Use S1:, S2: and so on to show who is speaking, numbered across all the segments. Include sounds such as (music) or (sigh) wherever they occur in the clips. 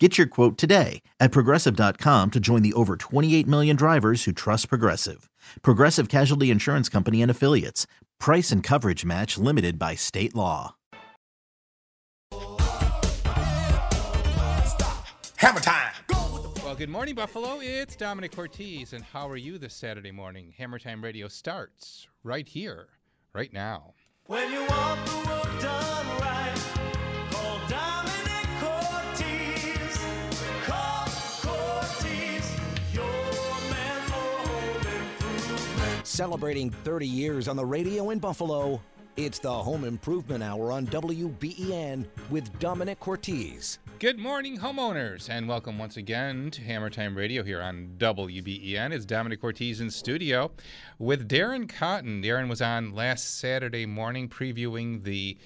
S1: Get your quote today at progressive.com to join the over 28 million drivers who trust Progressive. Progressive Casualty Insurance Company and Affiliates. Price and coverage match limited by state law.
S2: Hammer time.
S3: Well, good morning, Buffalo. It's Domenic Cortese, and how are you this Saturday morning? Hammer Time Radio starts right here, right now.
S4: When you want the work done right,
S5: Celebrating 30 years on the radio in Buffalo, it's the Home Improvement Hour on WBEN with Domenic Cortese.
S3: Good morning, homeowners, and welcome once again to Hammer Time Radio here on WBEN. It's Domenic Cortese in studio with Darren Cotton. Darren was on last Saturday morning previewing the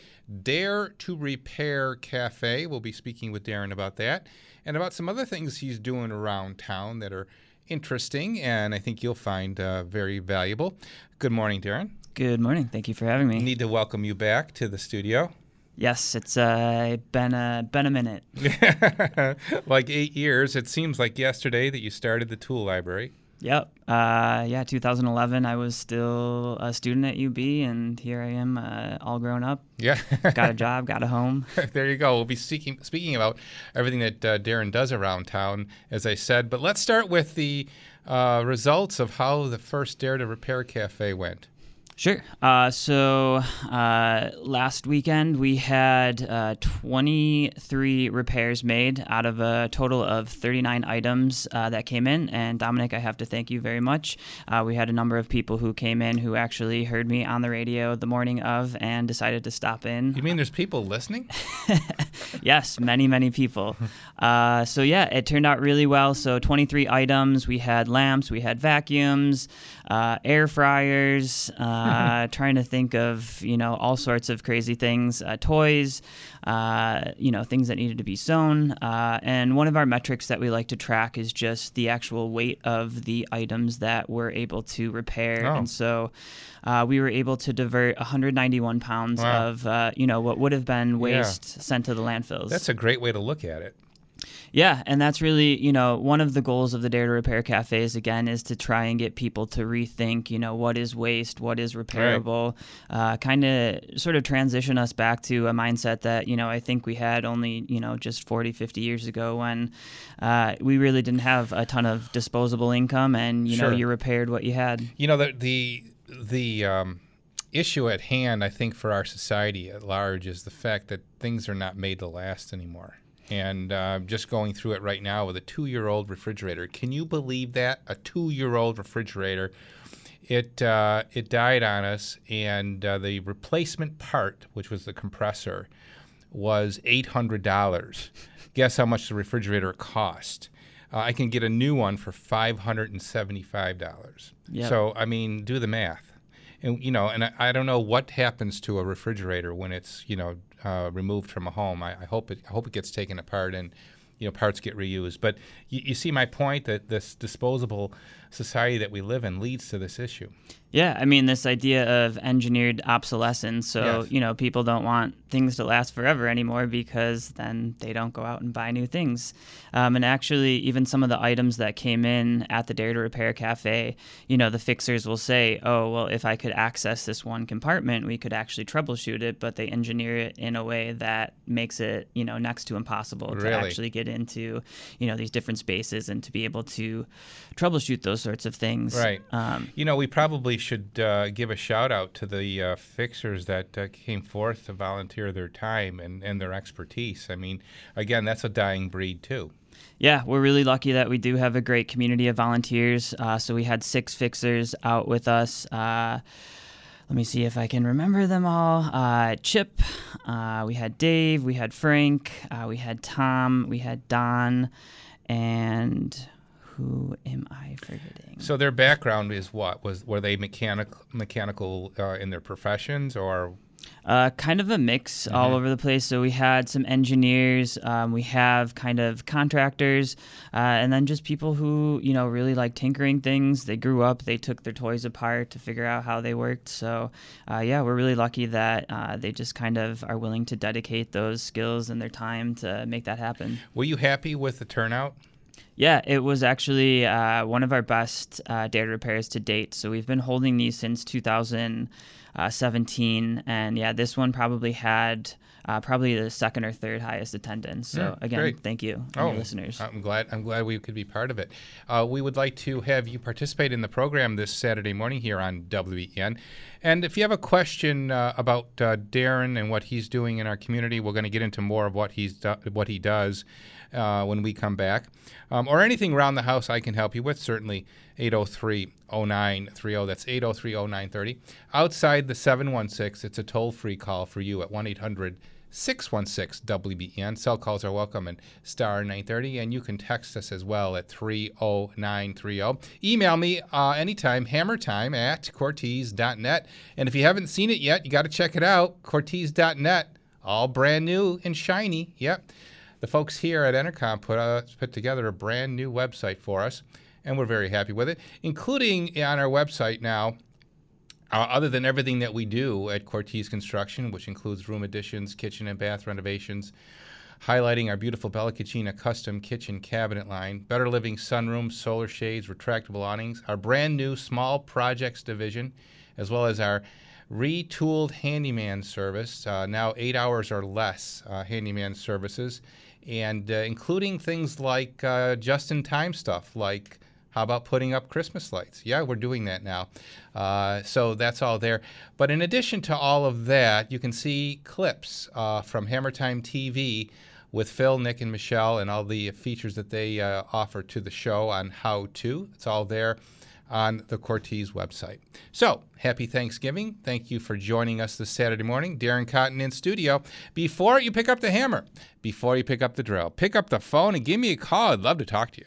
S3: Dare to Repair Cafe. We'll be speaking with Darren about that and about some other things he's doing around town that are interesting and I think you'll find uh, very valuable. Good morning, Darren.
S6: Good morning. Thank you for having me.
S3: Need to welcome you back to the studio.
S6: Yes, it's uh, been a been a minute. (laughs)
S3: like eight years. It seems like yesterday that you started the tool library.
S6: Yep. Uh, yeah, 2011. I was still a student at UB, and here I am, uh, all grown up.
S3: Yeah. (laughs)
S6: got a job, got a home. (laughs)
S3: there you go. We'll be speaking speaking about everything that uh, Darren does around town, as I said. But let's start with the uh, results of how the first Dare to Repair Cafe went.
S6: Sure. Uh, so uh, last weekend we had uh, 23 repairs made out of a total of 39 items uh, that came in. And Domenic, I have to thank you very much. Uh, we had a number of people who came in who actually heard me on the radio the morning of and decided to stop in.
S3: You mean there's people listening? (laughs)
S6: yes, many, many people. (laughs) Uh, so yeah, it turned out really well. So 23 items. We had lamps, we had vacuums, air fryers uh, (laughs) trying to think of you know all sorts of crazy things, uh, toys, uh, you know things that needed to be sewn. Uh, and one of our metrics that we like to track is just the actual weight of the items that we're able to repair.
S3: Oh.
S6: And so uh, we were able to divert 191 pounds
S3: Wow.
S6: of uh, you know what would have been
S3: Yeah.
S6: waste sent to the landfills.
S3: That's a great way to look at it.
S6: Yeah, and that's really, you know, one of the goals of the Dare to Repair cafes again is to try and get people to rethink, you know, what is waste, what is repairable, uh, kind of sort of transition us back to a mindset that, you know, I think we had only, you know, just 40, 50 years ago when uh, we really didn't have a ton of disposable income and, you know, you repaired what you had.
S3: You know the the the um, issue at hand, I think, for our society at large is the fact that things are not made to last anymore. And uh, just going through it right now with a two-year-old refrigerator. Can you believe that a two-year-old refrigerator? It uh, it died on us, and uh, the replacement part, which was the compressor, was eight hundred dollars. Guess how much the refrigerator cost? Uh, I can get a new one for five hundred and seventy-five dollars.
S6: Yep.
S3: So I mean, do the math, and you know, and I, I don't know what happens to a refrigerator when it's you know uh, removed from a home. I, I hope it I hope it gets taken apart and you know parts get reused. But you, you see my point that this disposable society that we live in leads to this issue.
S6: Yeah, I mean this idea of engineered obsolescence. So
S3: Yes.
S6: you know, people don't want things to last forever anymore because then they don't go out and buy new things. Um, and actually, even some of the items that came in at the Dare to Repair Cafe, you know, the fixers will say, "Oh, well, if I could access this one compartment, we could actually troubleshoot it." But they engineer it in a way that makes it, you know, next to impossible
S3: Really?
S6: to actually get into, you know, these different spaces and to be able to troubleshoot those sorts of things.
S3: Right.
S6: Um,
S3: You know, we probably should uh, give a shout out to the uh, fixers that uh, came forth to volunteer their time and, and their expertise. I mean, again, that's a dying breed, too.
S6: Yeah, we're really lucky that we do have a great community of volunteers. Uh, so we had six fixers out with us. Uh, let me see if I can remember them all. Uh, Chip, uh, we had Dave, we had Frank, uh, we had Tom, we had Don, and who am I forgetting?
S3: So their background is what? Was were they mechanical mechanical uh, in their professions or
S6: Uh, kind of a mix all over the place. So we had some engineers, um, we have kind of contractors, uh, and then just people who you know really like tinkering things. They grew up, they took their toys apart to figure out how they worked. So uh, yeah, we're really lucky that uh, they just kind of are willing to dedicate those skills and their time to make that happen.
S3: were you happy with the turnout?
S6: Yeah, it was actually uh, one of our best uh, Dare to Repairs to date. So we've been holding these since 2017, and yeah, this one probably had uh, probably the second or third highest attendance. So
S3: Yeah,
S6: again,
S3: great.
S6: thank you, your listeners.
S3: I'm glad. I'm glad we could be part of it. Uh, we would like to have you participate in the program this Saturday morning here on WBEN. And if you have a question uh, about uh, Darren and what he's doing in our community, we're going to get into more of what he's do- what he does uh, when we come back, um, or anything around the house I can help you with. Certainly, 803-0930. That's 803-0930. Outside the 716, it's a toll-free call for you at 1 800 616 WBEN. Cell calls are welcome and star 930, and you can text us as well at 30930. Email me uh, anytime, hammertime at cortese.net. And if you haven't seen it yet, you got to check it out, cortese.net. All brand new and shiny. Yep. The folks here at Entercom put, uh, put together a brand new website for us, and we're very happy with it, including on our website now uh, other than everything that we do at Cortese Construction, which includes room additions, kitchen and bath renovations, highlighting our beautiful Bella Cucina custom kitchen cabinet line, better living sunrooms, solar shades, retractable awnings, our brand new small projects division, as well as our retooled handyman service, uh, now eight hours or less uh, handyman services, and uh, including things like uh, just in time stuff like how about putting up Christmas lights? Yeah, we're doing that now. Uh, so that's all there. But in addition to all of that, you can see clips uh, from Hammer Time TV with Phil, Nick, and Michelle, and all the features that they uh, offer to the show on how to. It's all there on the Cortese website. So, happy Thanksgiving. Thank you for joining us this Saturday morning. Darren Cotton in studio. Before you pick up the hammer, before you pick up the drill, pick up the phone and give me a call. I'd love to talk to you.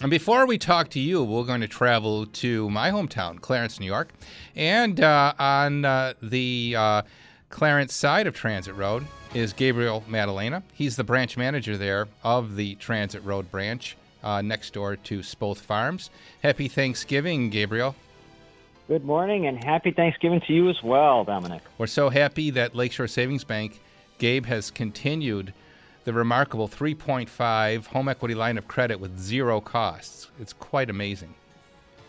S3: And before we talk to you, we're going to travel to my hometown, Clarence, New York. And uh, on uh, the uh, Clarence side of Transit Road is Gabriel Madalena. He's the branch manager there of the Transit Road branch uh, next door to Spoth Farms. Happy Thanksgiving, Gabriel.
S2: Good morning and happy Thanksgiving to you as well, Domenic.
S3: We're so happy that Lakeshore Savings Bank, Gabe, has continued the remarkable 3.5 home equity line of credit with zero costs. It's quite amazing.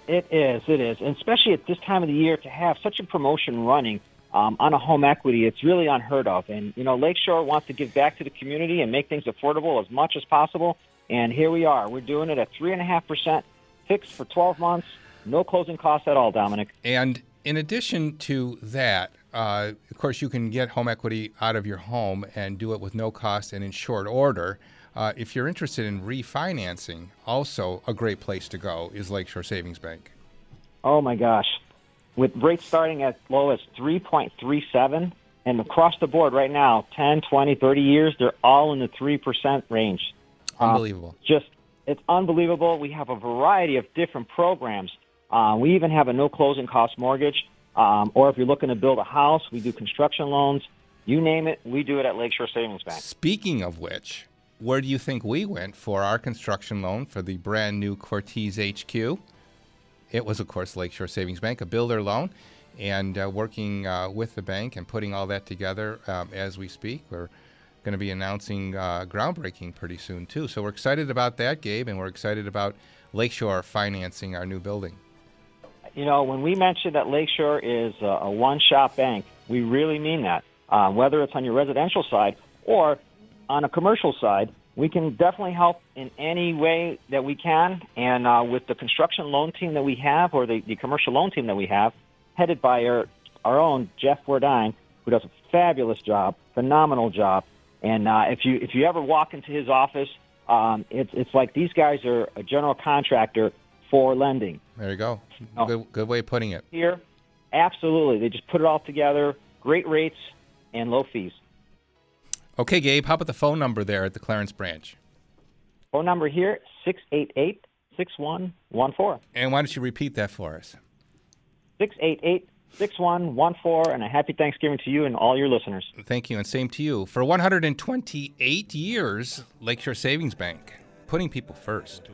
S2: It is, it is, and especially at this time of the year to have such a promotion running um, on a home equity, it's really unheard of. And you know, Lakeshore wants to give back to the community and make things affordable as much as possible. And here we are. We're doing it at three and a half percent fixed for 12 months, no closing costs at all, Domenic.
S3: And in addition to that, uh, of course, you can get home equity out of your home and do it with no cost and in short order. Uh, if you're interested in refinancing, also a great place to go is Lakeshore Savings Bank.
S2: Oh my gosh. With rates starting as low as 3.37 and across the board right now, 10, 20, 30 years, they're all in the 3% range.
S3: Unbelievable.
S2: Just, it's unbelievable. We have a variety of different programs. Uh, we even have a no closing cost mortgage. Um, or if you're looking to build a house, we do construction loans. You name it, we do it at Lakeshore Savings Bank.
S3: Speaking of which, where do you think we went for our construction loan for the brand new Cortese HQ? It was, of course, Lakeshore Savings Bank, a builder loan, and uh, working uh, with the bank and putting all that together um, as we speak. We're going to be announcing uh, groundbreaking pretty soon, too. So we're excited about that, Gabe, and we're excited about Lakeshore financing our new building.
S2: You know, when we mention that Lakeshore is a, a one-shop bank, we really mean that. Uh, whether it's on your residential side or on a commercial side, we can definitely help in any way that we can. And uh, with the construction loan team that we have, or the, the commercial loan team that we have, headed by our, our own Jeff Wardine, who does a fabulous job, phenomenal job. And uh, if you if you ever walk into his office, um, it's it's like these guys are a general contractor for lending
S3: There you go.
S2: Oh.
S3: Good, good way of putting it.
S2: here. Absolutely, they just put it all together. Great rates and low fees.
S3: Okay, Gabe, how about the phone number there at the Clarence branch?
S2: Phone number here, 688 6114.
S3: And why don't you repeat that for us?
S2: 688 6114. And a happy Thanksgiving to you and all your listeners.
S3: Thank you, and same to you. For 128 years, Lakeshore Savings Bank, putting people first.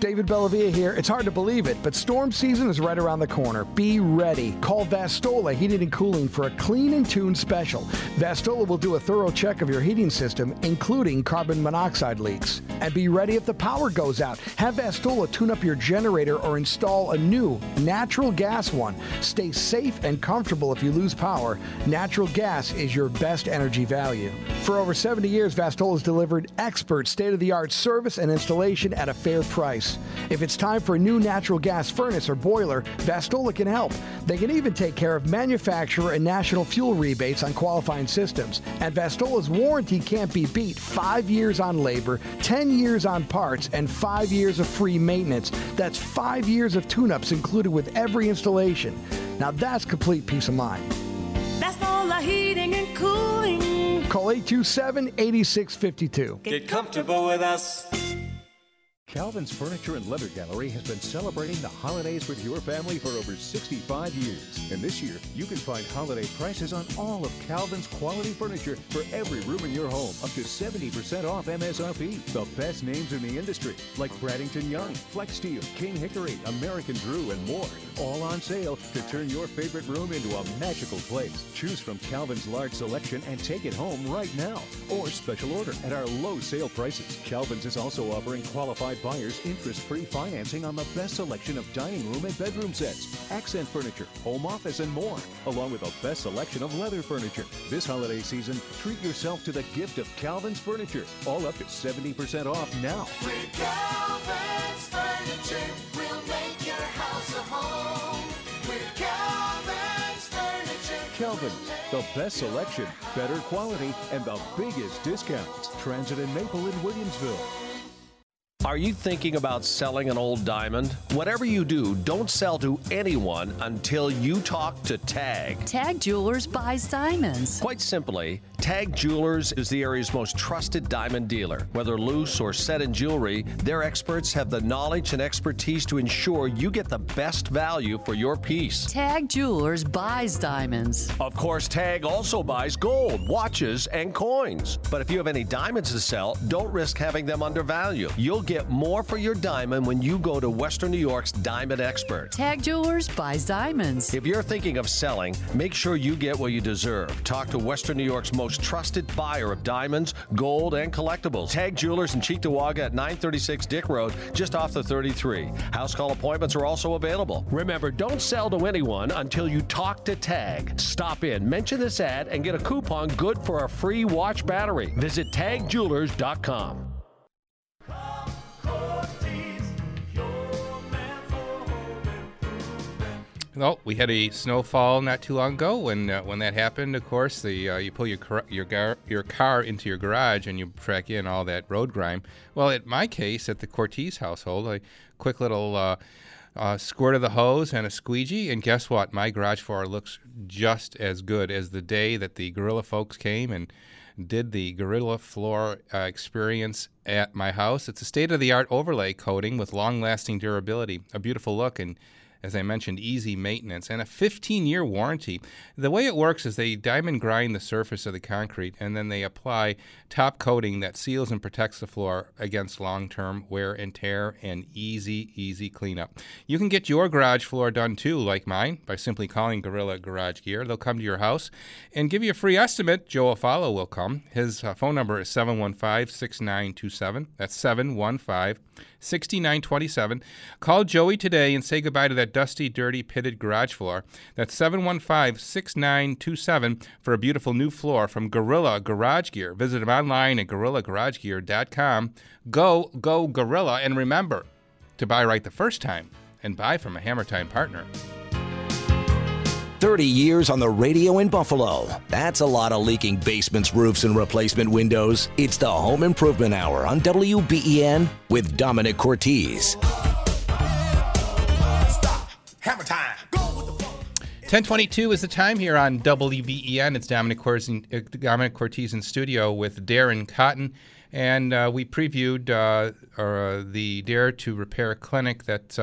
S7: David Bellavia here. It's hard to believe it, but storm season is right around the corner. Be ready. Call Vastola Heating and Cooling for a clean and tuned special. Vastola will do a thorough check of your heating system, including carbon monoxide leaks. And be ready if the power goes out. Have Vastola tune up your generator or install a new natural gas one. Stay safe and comfortable if you lose power. Natural gas is your best energy value. For over 70 years, Vastola has delivered expert state of the art service and installation at a fair price. If it's time for a new natural gas furnace or boiler, Vastola can help. They can even take care of manufacturer and national fuel rebates on qualifying systems. And Vastola's warranty can't be beat five years on labor, 10 years on parts, and five years of free maintenance. That's five years of tune ups included with every installation. Now that's complete peace of mind.
S8: That's all the heating and cooling.
S7: Call 827 8652.
S4: Get comfortable with us.
S9: Calvin's Furniture and Leather Gallery has been celebrating the holidays with your family for over 65 years. And this year, you can find holiday prices on all of Calvin's quality furniture for every room in your home, up to 70% off MSRP. The best names in the industry, like Bradington Young, Flex Steel, King Hickory, American Drew, and more, all on sale to turn your favorite room into a magical place. Choose from Calvin's large selection and take it home right now, or special order at our low sale prices. Calvin's is also offering qualified buyers interest-free financing on the best selection of dining room and bedroom sets, accent furniture, home office, and more, along with the best selection of leather furniture. This holiday season, treat yourself to the gift of Calvin's furniture, all up to 70% off now.
S4: With Calvin's Furniture, we'll make your house a home. With Calvin's Furniture.
S9: Calvin's, the best selection, better quality, and the biggest discounts. Transit and Maple in Williamsville.
S10: Are you thinking about selling an old diamond? Whatever you do, don't sell to anyone until you talk to Tag.
S8: Tag Jewelers buys diamonds.
S10: Quite simply, Tag Jewelers is the area's most trusted diamond dealer. Whether loose or set in jewelry, their experts have the knowledge and expertise to ensure you get the best value for your piece.
S8: Tag Jewelers buys diamonds.
S10: Of course, Tag also buys gold, watches, and coins. But if you have any diamonds to sell, don't risk having them undervalued. You'll get more for your diamond when you go to Western New York's Diamond Expert.
S8: Tag Jewelers buys diamonds.
S10: If you're thinking of selling, make sure you get what you deserve. Talk to Western New York's most trusted buyer of diamonds, gold, and collectibles. Tag Jewelers in Cheektowaga at 936 Dick Road, just off the 33. House call appointments are also available. Remember, don't sell to anyone until you talk to Tag. Stop in, mention this ad, and get a coupon good for a free watch battery. Visit tagjewelers.com.
S3: Well, we had a snowfall not too long ago. When uh, when that happened, of course, the uh, you pull your car, your gar, your car into your garage and you track in all that road grime. Well, in my case, at the Cortese household, a quick little uh, uh, squirt of the hose and a squeegee, and guess what? My garage floor looks just as good as the day that the Gorilla folks came and did the Gorilla Floor uh, experience at my house. It's a state of the art overlay coating with long lasting durability, a beautiful look, and as I mentioned, easy maintenance and a 15 year warranty. The way it works is they diamond grind the surface of the concrete and then they apply top coating that seals and protects the floor against long term wear and tear and easy, easy cleanup. You can get your garage floor done too, like mine, by simply calling Gorilla Garage Gear. They'll come to your house and give you a free estimate. Joe Afalo will come. His uh, phone number is 715 6927. That's 715 6927. Call Joey today and say goodbye to that dusty, dirty, pitted garage floor. That's 715 6927 for a beautiful new floor from Gorilla Garage Gear. Visit them online at gorillagaragegear.com. Go, go, Gorilla. And remember to buy right the first time and buy from a Hammer Time partner.
S5: 30 years on the radio in Buffalo. That's a lot of leaking basements, roofs, and replacement windows. It's the Home Improvement Hour on WBEN with Domenic Cortese.
S4: Stop. Hammer time. Go with the flow.
S3: 1022 is the time here on WBEN. It's Domenic Cortese, uh, Domenic Cortese in studio with Darren Cotton. And uh, we previewed uh, uh, the Dare to Repair clinic that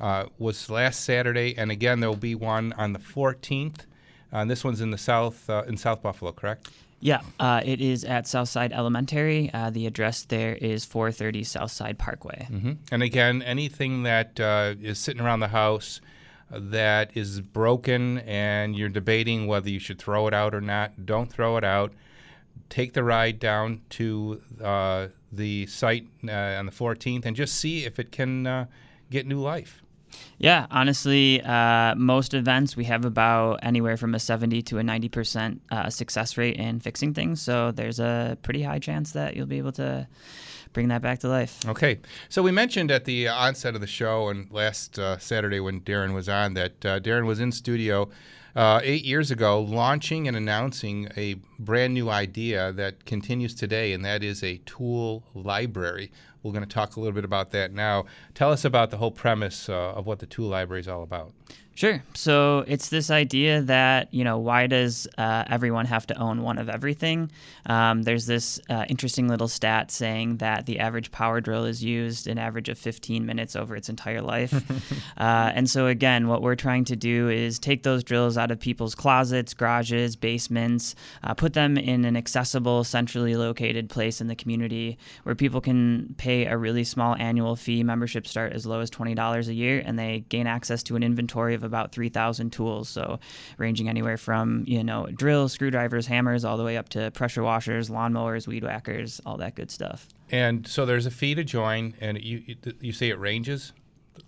S3: uh, uh, was last Saturday. And again, there will be one on the 14th. and this one's in the South, uh, in South Buffalo, correct?
S6: Yeah, uh, it is at Southside Elementary. Uh, the address there is 430 Southside Parkway.
S3: hmm And again, anything that uh, is sitting around the house that is broken and you're debating whether you should throw it out or not, don't throw it out. Take the ride down to uh, the site uh, on the 14th and just see if it can uh, get new life.
S6: Yeah, honestly, uh, most events we have about anywhere from a 70 to a 90% uh, success rate in fixing things. So there's a pretty high chance that you'll be able to bring that back to life.
S3: Okay, so we mentioned at the onset of the show and last uh, Saturday when Darren was on that uh, Darren was in studio uh, eight years ago launching and announcing a brand new idea that continues today, and that is a tool library. We're going to talk a little bit about that now. Tell us about the whole premise uh, of what the tool library is all about.
S6: Sure. So it's this idea that, you know, why does uh, everyone have to own one of everything? Um, there's this uh, interesting little stat saying that the average power drill is used an average of 15 minutes over its entire life. (laughs) uh, and so, again, what we're trying to do is take those drills out of people's closets, garages, basements, uh, put them in an accessible, centrally located place in the community where people can pay a really small annual fee. Memberships start as low as $20 a year, and they gain access to an inventory of about 3,000 tools. So, ranging anywhere from, you know, drills, screwdrivers, hammers, all the way up to pressure washers, lawnmowers, weed whackers, all that good stuff.
S3: And so there's a fee to join, and you you, you say it ranges.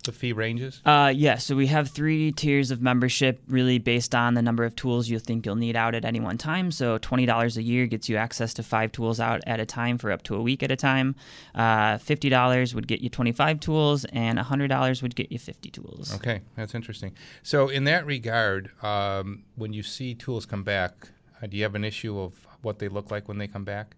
S3: The fee ranges.
S6: Uh, yeah, so we have three tiers of membership, really based on the number of tools you think you'll need out at any one time. So twenty dollars a year gets you access to five tools out at a time for up to a week at a time. Uh, Fifty dollars would get you twenty-five tools, and hundred dollars would get you fifty tools.
S3: Okay, that's interesting. So, in that regard, um, when you see tools come back, uh, do you have an issue of what they look like when they come back?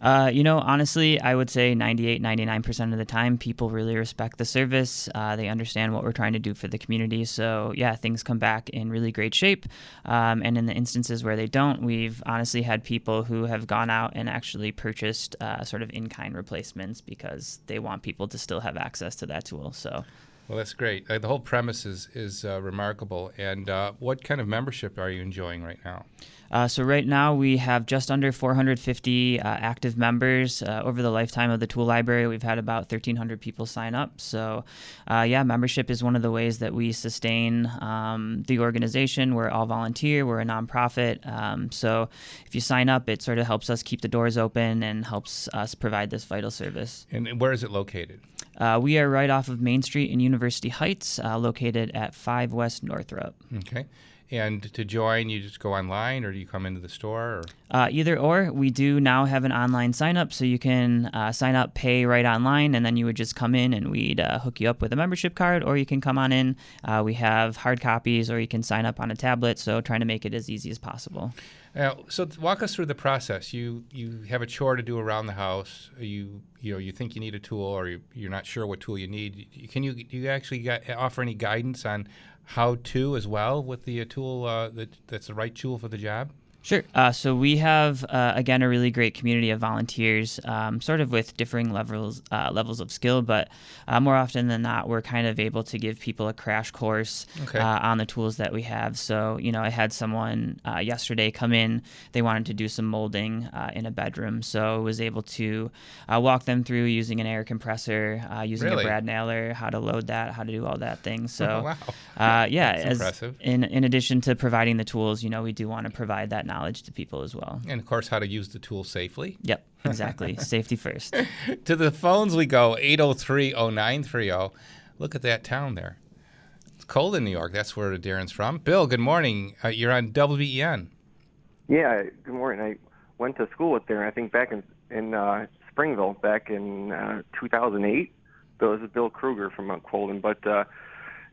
S6: Uh, you know, honestly, I would say 98, 99% of the time, people really respect the service. Uh, they understand what we're trying to do for the community. So, yeah, things come back in really great shape. Um, and in the instances where they don't, we've honestly had people who have gone out and actually purchased uh, sort of in kind replacements because they want people to still have access to that tool. So,
S3: Well, that's great. Uh, the whole premise is is uh, remarkable. And uh, what kind of membership are you enjoying right now?
S6: Uh, so right now we have just under 450 uh, active members. Uh, over the lifetime of the tool library, we've had about 1,300 people sign up. So, uh, yeah, membership is one of the ways that we sustain um, the organization. We're all volunteer. We're a nonprofit. Um, so if you sign up, it sort of helps us keep the doors open and helps us provide this vital service.
S3: And where is it located?
S6: Uh, we are right off of Main Street in University Heights, uh, located at 5 West Northrup.
S3: Okay. And to join, you just go online, or do you come into the store? Or?
S6: Uh, either or, we do now have an online sign up, so you can uh, sign up, pay right online, and then you would just come in and we'd uh, hook you up with a membership card, or you can come on in. Uh, we have hard copies, or you can sign up on a tablet, so trying to make it as easy as possible.
S3: Now, so walk us through the process. You you have a chore to do around the house. You you know you think you need a tool, or you, you're not sure what tool you need. Can you do you actually got, offer any guidance on how to as well with the uh, tool uh, that that's the right tool for the job?
S6: Sure. Uh, so we have uh, again a really great community of volunteers, um, sort of with differing levels uh, levels of skill, but uh, more often than not, we're kind of able to give people a crash course
S3: Okay.
S6: uh, on the tools that we have. So you know, I had someone uh, yesterday come in. They wanted to do some molding uh, in a bedroom, so I was able to uh, walk them through using an air compressor, uh, using
S3: Really?
S6: a brad nailer, how to load that, how to do all that thing. So (laughs)
S3: Wow.
S6: uh, yeah,
S3: That's
S6: as-
S3: impressive.
S6: in in addition to providing the tools, you know, we do want to provide that knowledge to people as well.
S3: And of course, how to use the tool safely.
S6: Yep, exactly. (laughs) Safety first. (laughs)
S3: to the phones we go 803-0930. Look at that town there. It's cold in New York. That's where Darren's from. Bill, good morning. Uh, you're on WBEN.
S11: Yeah, good morning. I went to school with there. I think back in in uh, Springville back in uh, 2008. Bill, this is Bill Kruger from Mount Colden. But uh,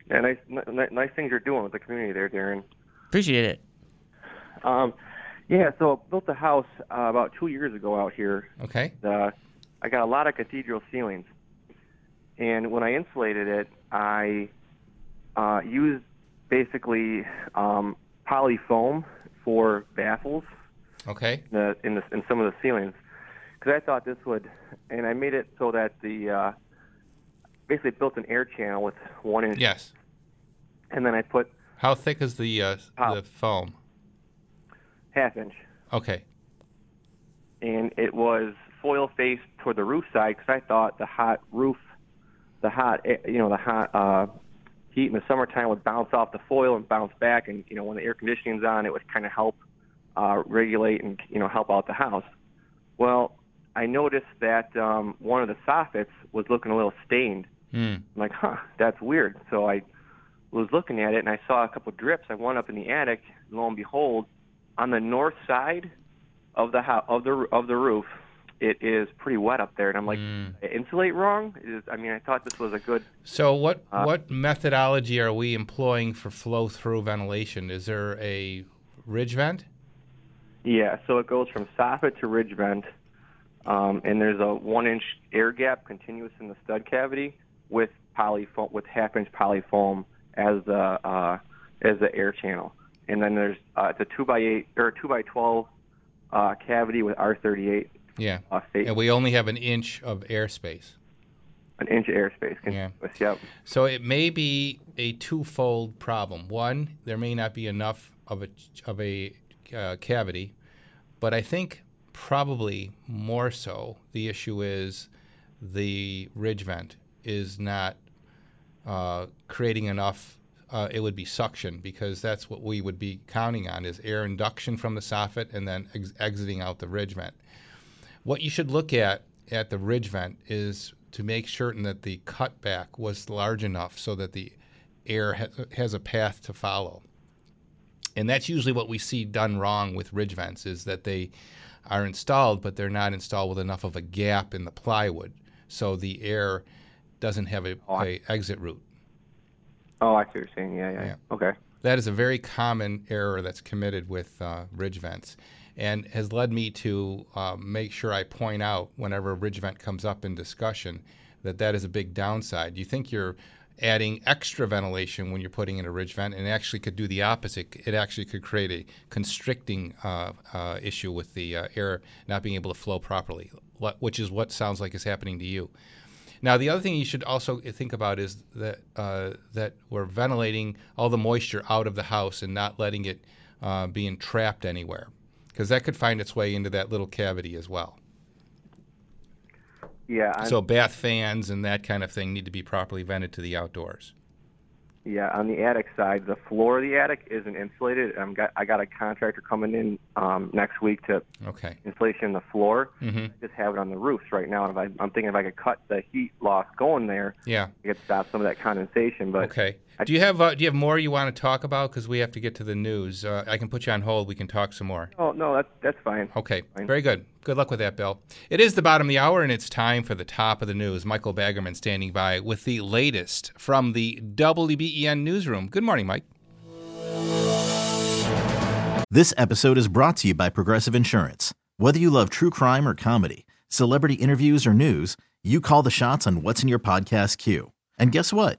S11: yeah, nice, n- nice things you're doing with the community there, Darren.
S6: Appreciate it.
S11: Um, yeah, so I built a house uh, about two years ago out here.
S3: Okay.
S11: Uh, I got a lot of cathedral ceilings, and when I insulated it, I uh, used basically um, poly foam for baffles
S3: Okay.
S11: in, the, in, the, in some of the ceilings because I thought this would, and I made it so that the uh, basically built an air channel with one inch,
S3: Yes.
S11: and then I put
S3: How thick is the uh, the foam?
S11: Half inch,
S3: Okay.
S11: and it was foil faced toward the roof side because I thought the hot roof, the hot, you know, the hot uh, heat in the summertime would bounce off the foil and bounce back, and you know when the air conditioning's on, it would kind of help uh, regulate and you know help out the house. Well, I noticed that um, one of the soffits was looking a little stained.
S3: Hmm.
S11: I'm like, huh, that's weird. So I was looking at it and I saw a couple drips. I went up in the attic. Lo and behold, on the north side of the house, of the of the roof, it is pretty wet up there. And I'm like, insulate wrong? Is I mean, I thought this was a good.
S3: So what
S11: Uh,
S3: what methodology are we employing for flow through ventilation? Is there a ridge vent?
S11: Yeah, so it goes from soffit to ridge vent, um, and there's a one-inch air gap continuous in the stud cavity with polyfoam with half-inch poly foam as the uh, as the air channel, and then there's uh, it's a two by eight or two by twelve uh, cavity with R38
S3: Yeah.
S11: uh,
S3: And we only have an inch of airspace.
S11: an inch airspace
S3: Yeah.
S11: Yep.
S3: So it may be a twofold problem. One, there may not be enough of a of a uh, cavity, but I think probably more so the issue is the ridge vent is not uh, creating enough. Uh, it would be suction because that's what we would be counting on is air induction from the soffit and then ex- exiting out the ridge vent. What you should look at at the ridge vent is to make certain that the cutback was large enough so that the air ha- has a path to follow. And that's usually what we see done wrong with ridge vents is that they are installed, but they're not installed with enough of a gap in the plywood, so the air doesn't have a, a exit route.
S11: Oh, I see what you're saying. Yeah, yeah.
S3: Yeah.
S11: Okay.
S3: That is a very common error that's committed with uh, ridge vents and has led me to uh, make sure I point out whenever a ridge vent comes up in discussion that that is a big downside. You think you're adding extra ventilation when you're putting in a ridge vent and it actually could do the opposite. It actually could create a constricting uh, uh, issue with the uh, air not being able to flow properly, which is what sounds like is happening to you. Now, the other thing you should also think about is that uh, that we're ventilating all the moisture out of the house and not letting it uh, being trapped anywhere, because that could find its way into that little cavity as well.
S11: Yeah. I'm,
S3: so bath fans and that kind of thing need to be properly vented to the outdoors.
S11: Yeah, on the attic side, the floor of the attic isn't insulated. I'm got I got a contractor coming in um, next week to
S3: Okay.
S11: insulation the floor.
S3: Mhm.
S11: I just have it on the roofs right now, and if I, I'm thinking if I could cut the heat loss going there,
S3: Yeah.
S11: I could stop some of that condensation. But
S3: Okay.
S11: I-
S3: Do you have uh, do you have more you want to talk about? Because we have to get to the news. Uh, I can put you on hold. We can talk some more.
S11: Oh no, that's that's fine.
S3: Okay,
S11: Fine.
S3: very good. Good luck with that, Bill. It is the bottom of the hour, and it's time for the top of the news. Michael Baggerman standing by with the latest from the WBEN newsroom. Good morning, Mike.
S1: This episode is brought to you by Progressive Insurance. Whether you love true crime or comedy, celebrity interviews or news, you call the shots on what's in your podcast queue. And guess what?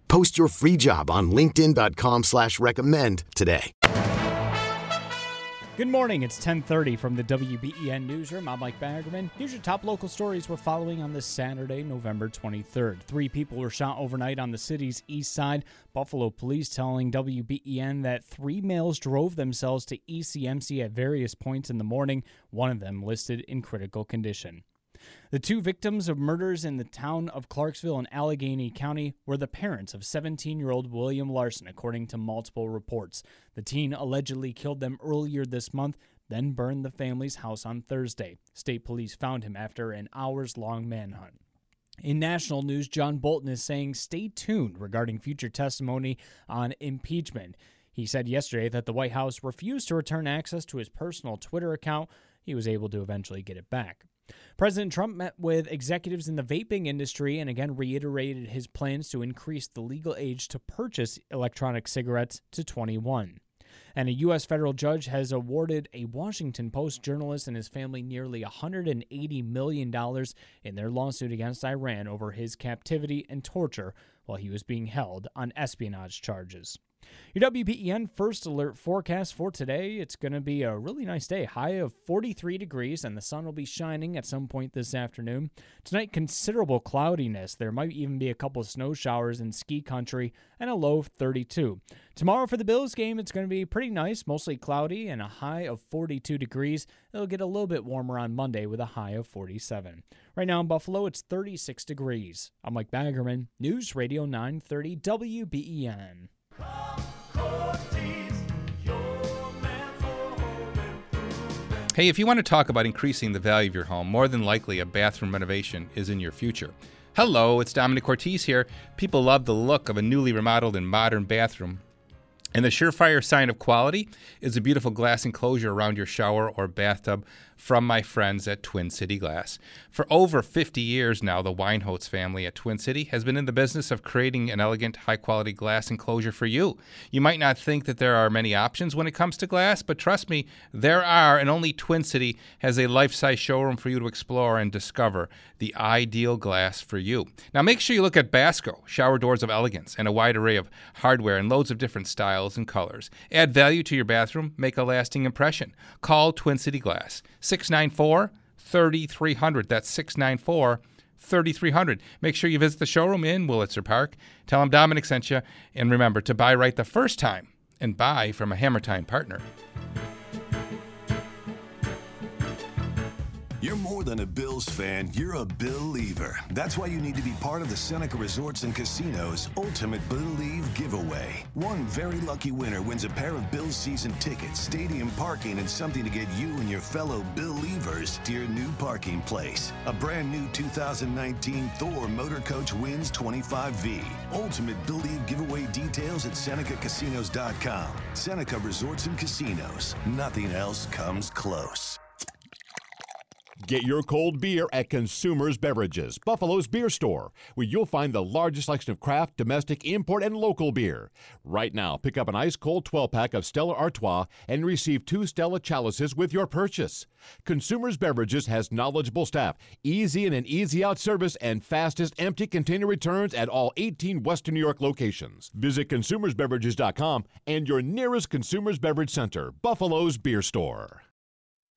S12: Post your free job on linkedin.com slash recommend today.
S13: Good morning. It's 10:30 from the WBEN newsroom. I'm Mike Baggerman. Here's your top local stories we're following on this Saturday, November 23rd. Three people were shot overnight on the city's east side. Buffalo police telling WBEN that three males drove themselves to ECMC at various points in the morning. One of them listed in critical condition. The two victims of murders in the town of Clarksville in Allegany County were the parents of 17 year old William Larson, according to multiple reports. The teen allegedly killed them earlier this month, then burned the family's house on Thursday. State police found him after an hours long manhunt. In national news, John Bolton is saying stay tuned regarding future testimony on impeachment. He said yesterday that the White House refused to return access to his personal Twitter account. He was able to eventually get it back. President Trump met with executives in the vaping industry and again reiterated his plans to increase the legal age to purchase electronic cigarettes to 21. And a U.S. federal judge has awarded a Washington Post journalist and his family nearly $180 million in their lawsuit against Iran over his captivity and torture while he was being held on espionage charges. Your WBEN first alert forecast for today. It's going to be a really nice day. High of 43 degrees, and the sun will be shining at some point this afternoon. Tonight, considerable cloudiness. There might even be a couple of snow showers in ski country, and a low of 32. Tomorrow for the Bills game, it's going to be pretty nice, mostly cloudy, and a high of 42 degrees. It'll get a little bit warmer on Monday with a high of 47. Right now in Buffalo, it's 36 degrees. I'm Mike Baggerman, News Radio 930 WBEN.
S3: Hey, if you want to talk about increasing the value of your home, more than likely a bathroom renovation is in your future. Hello, it's Domenic Cortese here. People love the look of a newly remodeled and modern bathroom. And the surefire sign of quality is a beautiful glass enclosure around your shower or bathtub from my friends at Twin City Glass. For over 50 years now, the Weinholtz family at Twin City has been in the business of creating an elegant, high quality glass enclosure for you. You might not think that there are many options when it comes to glass, but trust me, there are, and only Twin City has a life size showroom for you to explore and discover the ideal glass for you. Now, make sure you look at Basco, shower doors of elegance, and a wide array of hardware and loads of different styles and colors. Add value to your bathroom, make a lasting impression. Call Twin City Glass. 694 3300. That's 694 3300. Make sure you visit the showroom in Wurlitzer Park. Tell them Domenic sent you. And remember to buy right the first time and buy from a Hammer Time partner.
S14: You're more than a Bills fan, you're a believer. That's why you need to be part of the Seneca Resorts and Casinos Ultimate Believe giveaway. One very lucky winner wins a pair of Bills season tickets, stadium parking, and something to get you and your fellow Believers to your new parking place. A brand new 2019 Thor Motor Coach wins 25V. Ultimate Believe giveaway details at SenecaCasinos.com. Seneca Resorts and Casinos. Nothing else comes close.
S15: Get your cold beer at Consumers Beverages, Buffalo's beer store, where you'll find the largest selection of craft, domestic, import, and local beer. Right now, pick up an ice cold 12 pack of Stella Artois and receive two Stella chalices with your purchase. Consumers Beverages has knowledgeable staff, easy in and easy out service, and fastest empty container returns at all 18 Western New York locations. Visit consumersbeverages.com and your nearest Consumers Beverage Center, Buffalo's beer store.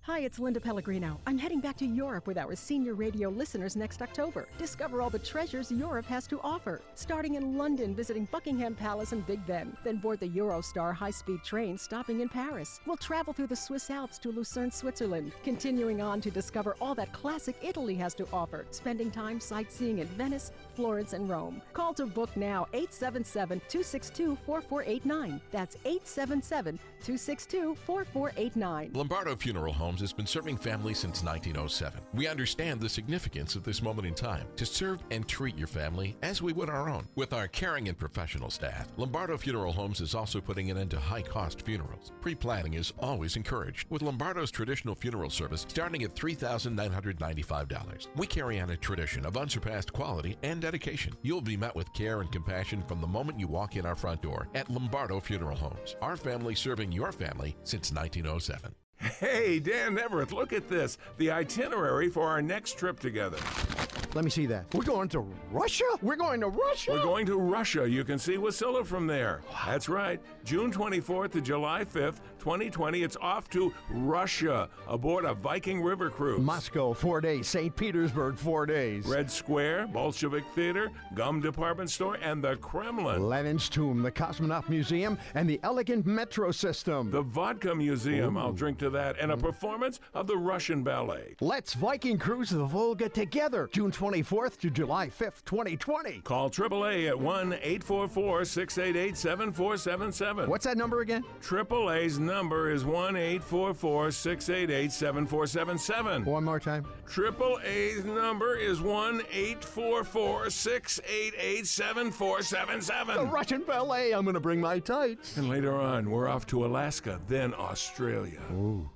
S16: Hi, it's Linda Pellegrino. I'm heading back to Europe with our senior radio listeners next October. Discover all the treasures Europe has to offer. Starting in London, visiting Buckingham Palace and Big Ben. Then board the Eurostar high speed train stopping in Paris. We'll travel through the Swiss Alps to Lucerne, Switzerland. Continuing on to discover all that classic Italy has to offer. Spending time sightseeing in Venice, Florence, and Rome. Call to book now 877 262 4489. That's 877 262 4489.
S17: Lombardo Funeral Homes has been serving families since 1907. We understand the significance of this moment in time to serve and treat your family as we would our own. With our caring and professional staff, Lombardo Funeral Homes is also putting an end to high cost funerals. Pre planning is always encouraged, with Lombardo's traditional funeral service starting at $3,995. We carry on a tradition of unsurpassed quality and dedication. You'll be met with care and compassion from the moment you walk in our front door at Lombardo Funeral Homes. Our family serving your family since 1907.
S18: Hey, Dan Everett, look at this. The itinerary for our next trip together.
S7: Let me see that. We're going to Russia? We're going to Russia?
S18: We're going to Russia. You can see Wasilla from there. That's right. June 24th to July 5th, 2020, it's off to Russia aboard a Viking River cruise.
S7: Moscow, four days. St. Petersburg, four days.
S18: Red Square, Bolshevik Theater, Gum Department Store, and the Kremlin.
S7: Lenin's Tomb, the Cosmonaut Museum, and the elegant metro system.
S18: The Vodka Museum, I'll drink to that, and a mm. performance of the Russian Ballet.
S7: Let's Viking cruise the Volga together, June 24th to July 5th, 2020.
S18: Call AAA at 1 844 688 7477.
S7: What's that number again?
S18: AAA's number is 1 844 688 7477.
S7: One more time.
S18: Triple A's number is 1 844 688 7477.
S7: The Russian ballet. I'm going to bring my tights.
S18: And later on, we're off to Alaska, then Australia.
S7: Ooh.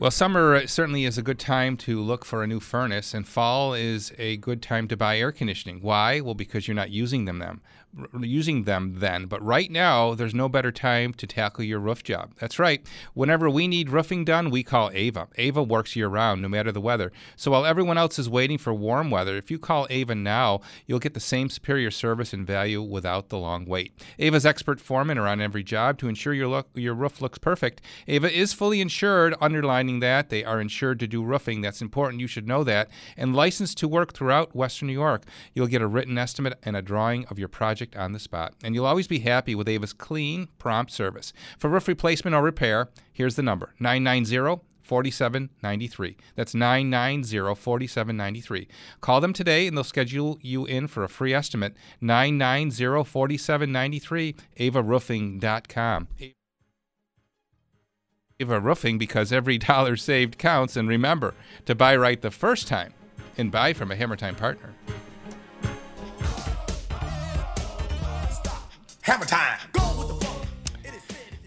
S3: Well, summer uh, certainly is a good time to look for a new furnace, and fall is a good time to buy air conditioning. Why? Well, because you're not using them r- using them then. But right now, there's no better time to tackle your roof job. That's right. Whenever we need roofing done, we call Ava. Ava works year round, no matter the weather. So while everyone else is waiting for warm weather, if you call Ava now, you'll get the same superior service and value without the long wait. Ava's expert foremen are on every job to ensure your look your roof looks perfect. Ava is fully insured, underlining that they are insured to do roofing. That's important. You should know that. And licensed to work throughout Western New York. You'll get a written estimate and a drawing of your project on the spot. And you'll always be happy with Ava's clean, prompt service. For roof replacement or repair, here's the number 990 4793. That's 990 4793. Call them today and they'll schedule you in for a free estimate. 990 4793, avaroofing.com. Ava Roofing because every dollar saved counts. And remember to buy right the first time and buy from a Hammer Time partner.
S19: Hammer time.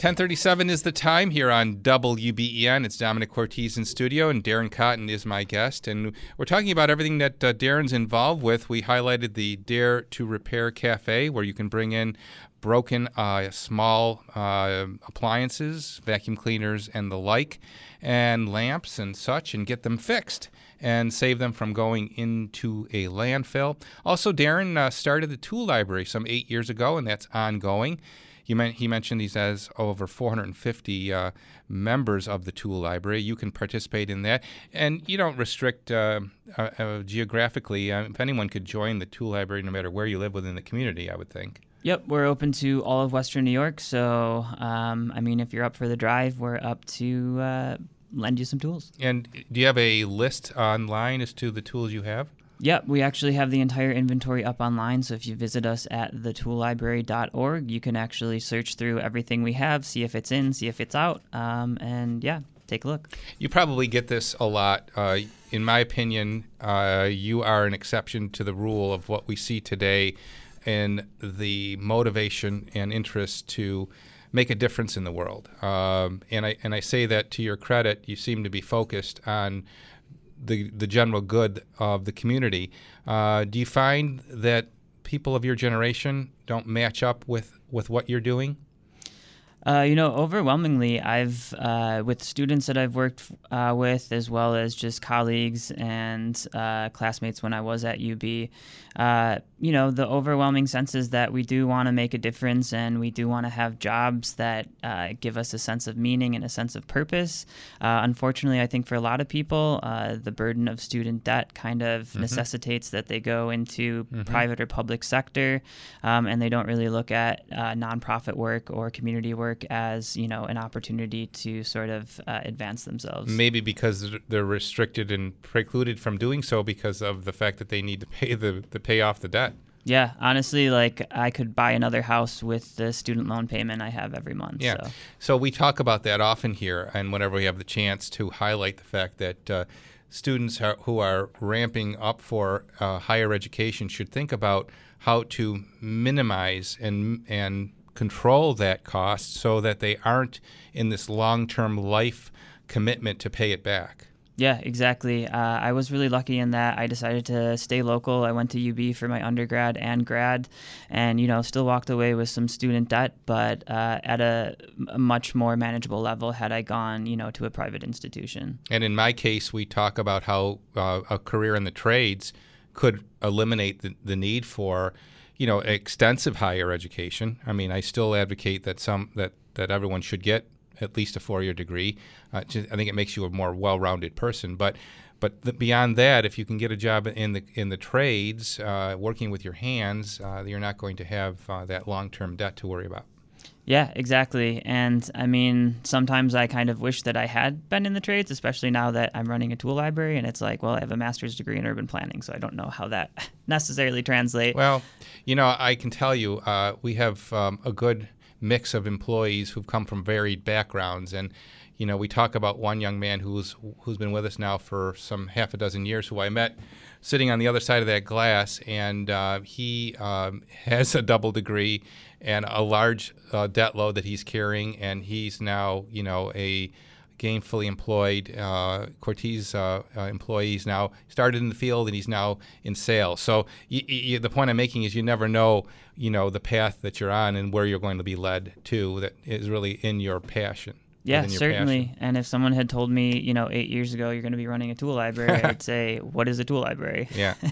S3: 1037 is the time here on WBEN. It's Domenic Cortese in studio, and Darren Cotton is my guest. And we're talking about everything that uh, Darren's involved with. We highlighted the Dare to Repair Cafe, where you can bring in broken uh, small uh, appliances, vacuum cleaners, and the like, and lamps and such, and get them fixed and save them from going into a landfill. Also, Darren uh, started the tool library some eight years ago, and that's ongoing. He, men- he mentioned he has over 450 uh, members of the tool library. You can participate in that, and you don't restrict uh, uh, geographically. If anyone could join the tool library, no matter where you live within the community, I would think.
S6: Yep, we're open to all of Western New York. So, um, I mean, if you're up for the drive, we're up to uh, lend you some tools.
S3: And do you have a list online as to the tools you have?
S6: Yep, we actually have the entire inventory up online. So if you visit us at thetoollibrary.org, you can actually search through everything we have, see if it's in, see if it's out, um, and yeah, take a look.
S3: You probably get this a lot. Uh, in my opinion, uh, you are an exception to the rule of what we see today in the motivation and interest to make a difference in the world. Um, and I and I say that to your credit. You seem to be focused on the the general good of the community. Uh, do you find that people of your generation don't match up with, with what you're doing?
S6: Uh, you know, overwhelmingly, I've uh, with students that I've worked uh, with, as well as just colleagues and uh, classmates when I was at UB. uh, you know, the overwhelming sense is that we do want to make a difference, and we do want to have jobs that uh, give us a sense of meaning and a sense of purpose. Uh, unfortunately, I think for a lot of people, uh, the burden of student debt kind of
S3: Mhm.
S6: necessitates that they go into
S3: Mhm.
S6: private or public sector, um, and they don't really look at uh, nonprofit work or community work as you know an opportunity to sort of uh, advance themselves.
S3: Maybe because they're- restricted and precluded from doing so because of the fact that they need to pay the, the pay off the debt.
S6: Yeah, honestly, like I could buy another house with the student loan payment I have every month.
S3: Yeah.
S6: So.
S3: So we talk about that often here, and whenever we have the chance to highlight the fact that uh, students who are ramping up for uh, higher education should think about how to minimize and and control that cost so that they aren't in this long-term life commitment to pay it back.
S6: Yeah, exactly. Uh, I was really lucky in that I decided to stay local. I went to UB for my undergrad and grad, and you know, still walked away with some student debt, but uh, at a, a much more manageable level had I gone, you know, to a private institution.
S3: And in my case, we talk about how uh, a career in the trades could eliminate the, the need for, you know, extensive higher education. I mean, I still advocate that some that that everyone should get at least a four-year degree. Uh, I think it makes you a more well-rounded person. But but the, beyond that, if you can get a job in the in the trades, uh, working with your hands, uh, you're not going to have uh, that long-term debt to worry about.
S6: Yeah, exactly. And I mean, sometimes I kind of wish that I had been in the trades, especially now that I'm running a tool library. And it's like, well, I have a master's degree in urban planning, so I don't know how that (laughs) necessarily translates.
S3: Well, you know, I can tell you, uh, we have um, a good mix of employees who've come from varied backgrounds, and you know, we talk about one young man who's who's been with us now for some half a dozen years, who I met sitting on the other side of that glass, and uh, he um, has a double degree and a large uh, debt load that he's carrying, and he's now, you know, a gainfully employed uh, Cortese uh, uh, employee. He's now started in the field and he's now in sales. So y- y- the point I'm making is you never know, you know, the path that you're on and where you're going to be led to. That is really in your passion.
S6: Yeah, certainly.
S3: passion.
S6: And if someone had told me, you know, eight years ago you're going to be running a tool library, (laughs) I'd say, what is a tool library?
S3: Yeah. (laughs)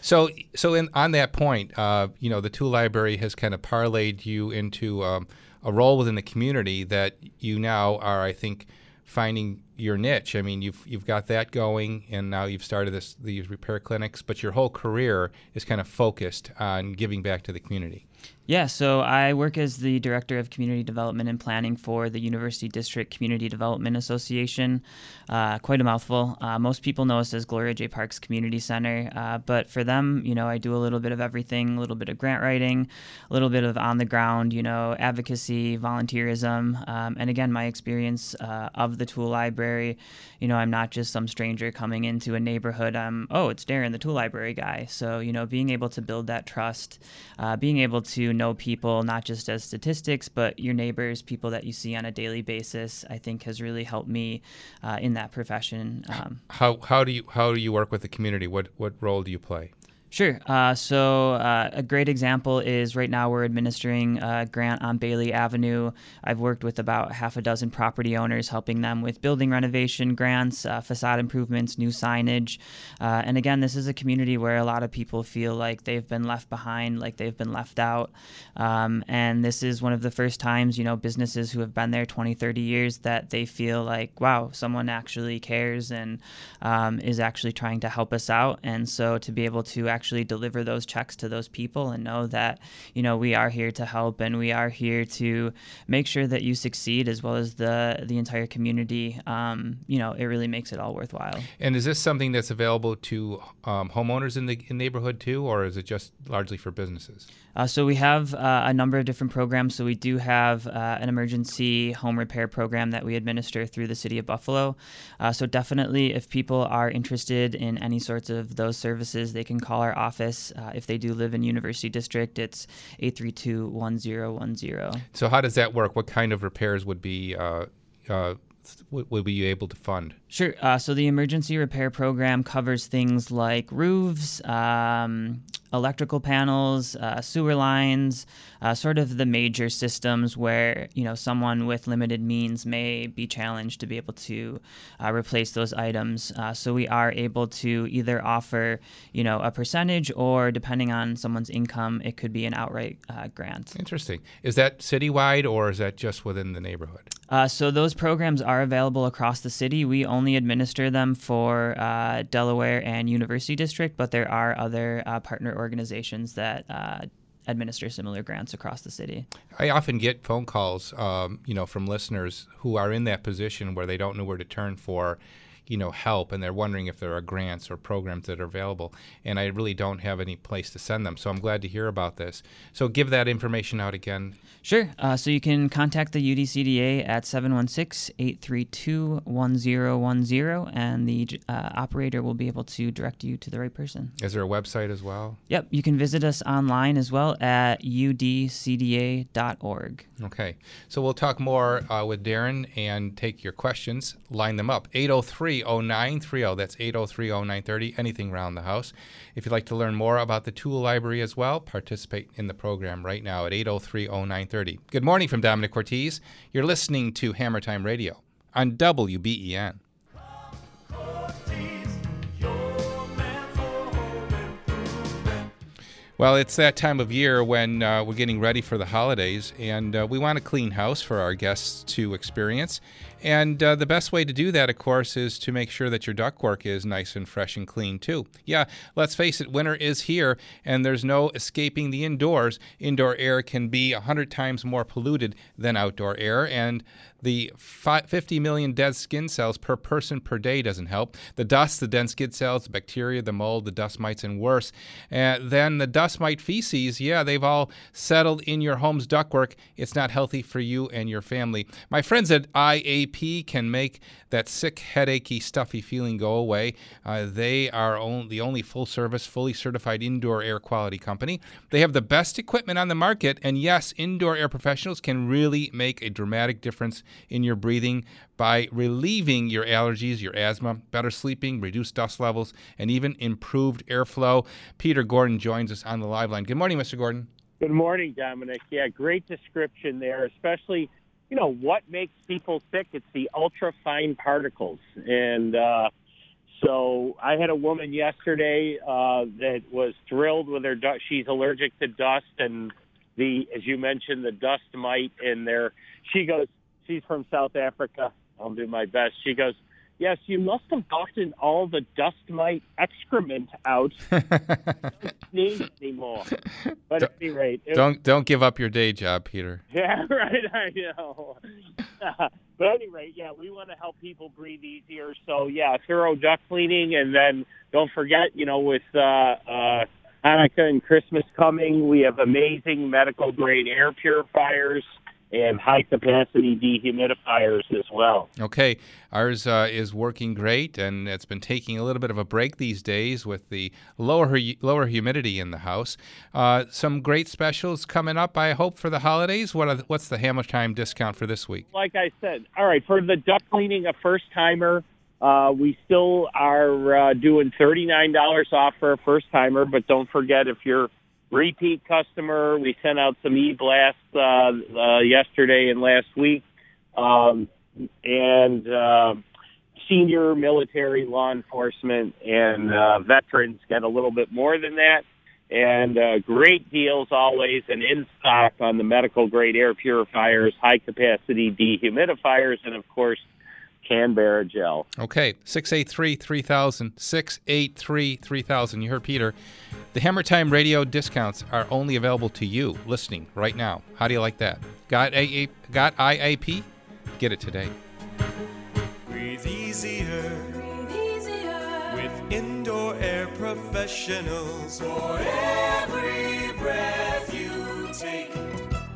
S3: So, so in, on that point, uh, you know, the tool library has kind of parlayed you into um, a role within the community that you now are, I think, finding your niche. I mean, you've you've got that going, and now you've started this these repair clinics. But your whole career is kind of focused on giving back to the community.
S6: Yeah, so I work as the Director of Community Development and Planning for the University District Community Development Association. Uh, quite a mouthful. Uh, most people know us as Gloria J. Parks Community Center, uh, but for them, you know, I do a little bit of everything a little bit of grant writing, a little bit of on the ground, you know, advocacy, volunteerism. Um, and again, my experience uh, of the tool library, you know, I'm not just some stranger coming into a neighborhood. I'm, oh, it's Darren, the tool library guy. So, you know, being able to build that trust, uh, being able to know people not just as statistics, but your neighbors, people that you see on a daily basis, I think has really helped me uh, in that profession. Um,
S3: How how do you how do you work with the community? What what role do you play?
S6: Sure. Uh, so uh, a great example is right now we're administering a grant on Bailey Avenue. I've worked with about half a dozen property owners, helping them with building renovation grants, uh, facade improvements, new signage. Uh, and again, this is a community where a lot of people feel like they've been left behind, like they've been left out. Um, and this is one of the first times, you know, businesses who have been there 20, 30 years that they feel like, wow, someone actually cares and um, is actually trying to help us out. And so to be able to actually deliver those checks to those people and know that, you know, we are here to help and we are here to make sure that you succeed as well as the, the entire community, um, you know, it really makes it all worthwhile.
S3: And is this something that's available to um, homeowners in the in neighborhood too, or is it just largely for businesses?
S6: Uh, so we have uh, a number of different programs. So we do have uh, an emergency home repair program that we administer through the city of Buffalo. Uh, so definitely, if people are interested in any sorts of those services, they can call our office. Uh, if they do live in University District, it's 832-1010.
S3: So how does that work? What kind of repairs would be uh, uh, would, be you able to fund?
S6: Sure. Uh, so the emergency repair program covers things like roofs, um, electrical panels, uh, sewer lines, uh, sort of the major systems where you know someone with limited means may be challenged to be able to uh, replace those items. Uh, so we are able to either offer you know a percentage or depending on someone's income, it could be an outright uh, grant.
S3: Interesting. Is that citywide or is that just within the neighborhood?
S6: Uh, so those programs are available across the city. We only administer them for uh, Delaware and University District, but there are other uh, partner organizations that uh, administer similar grants across the city.
S3: I often get phone calls, um, you know, from listeners who are in that position where they don't know where to turn for, you know, help, and they're wondering if there are grants or programs that are available. And I really don't have any place to send them, so I'm glad to hear about this. So give that information out again.
S6: Sure. Uh, so you can contact the UDCDA at 716 832 1010, and the uh, operator will be able to direct you to the right person.
S3: Is there a website as well?
S6: Yep. You can visit us online as well at udcda.org.
S3: Okay. So we'll talk more uh, with Darren and take your questions, line them up. 803 0930. That's 803 0930. Anything around the house. If you'd like to learn more about the Tool Library as well, participate in the program right now at 803 0930. Good morning from Domenic Cortese. You're listening to Hammer Time Radio on WBEN. Well, it's that time of year when uh, we're getting ready for the holidays, and uh, we want a clean house for our guests to experience. And uh, the best way to do that, of course, is to make sure that your ductwork is nice and fresh and clean, too. Yeah, let's face it, winter is here, and there's no escaping the indoors. Indoor air can be 100 times more polluted than outdoor air, and the fi- 50 million dead skin cells per person per day doesn't help. The dust, the dead skin cells, the bacteria, the mold, the dust mites, and worse. And then the dust mite feces, yeah, they've all settled in your home's ductwork. It's not healthy for you and your family. My friends at IAP can make that sick, headachy, stuffy feeling go away. Uh, they are the only full service, fully certified indoor air quality company. They have the best equipment on the market, and yes, indoor air professionals can really make a dramatic difference in your breathing by relieving your allergies, your asthma, better sleeping, reduced dust levels, and even improved airflow. Peter Gordon joins us on the live line. Good morning, Mr. Gordon.
S19: Good morning, Domenic. Yeah, great description there, especially, you know, what makes people sick? It's the ultra fine particles. And uh, so I had a woman yesterday uh, that was thrilled with her dust. She's allergic to dust and the, as you mentioned, the dust mite in there. She goes, she's from South Africa. I'll do my best. She goes, Yes, you must have gotten all the dust mite excrement out. (laughs) Don't sneeze anymore. But at any rate, it-
S3: Don't don't give up your day job, Peter. (laughs)
S19: yeah, right. I know. (laughs) but at any rate, yeah, we want to help people breathe easier. So yeah, thorough duct cleaning, and then don't forget, you know, with uh, uh, Hanukkah and Christmas coming, we have amazing medical grade air purifiers and high capacity dehumidifiers as well.
S3: Okay, ours uh, is working great, and it's been taking a little bit of a break these days with the lower lower humidity in the house. Uh, some great specials coming up, I hope, for the holidays. What the, what's the Hammer Time discount for this week?
S19: like I said, all right, for the duct cleaning, a first timer, uh, we still are uh, doing $39 off for a first timer, but don't forget if you're repeat customer, we sent out some e-blasts uh, uh, yesterday and last week. Um, and uh, senior military law enforcement and uh, veterans get a little bit more than that. And uh, great deals always and in stock on the medical grade air purifiers, high capacity dehumidifiers, and of course, Canberra gel.
S3: Okay, 683 3000. 683 3000. You heard Peter. The Hammer Time radio discounts are only available to you listening right now. How do you like that? Got, AA, got IAP? Get it today.
S4: Breathe easier. With indoor air professionals. For every breath you take.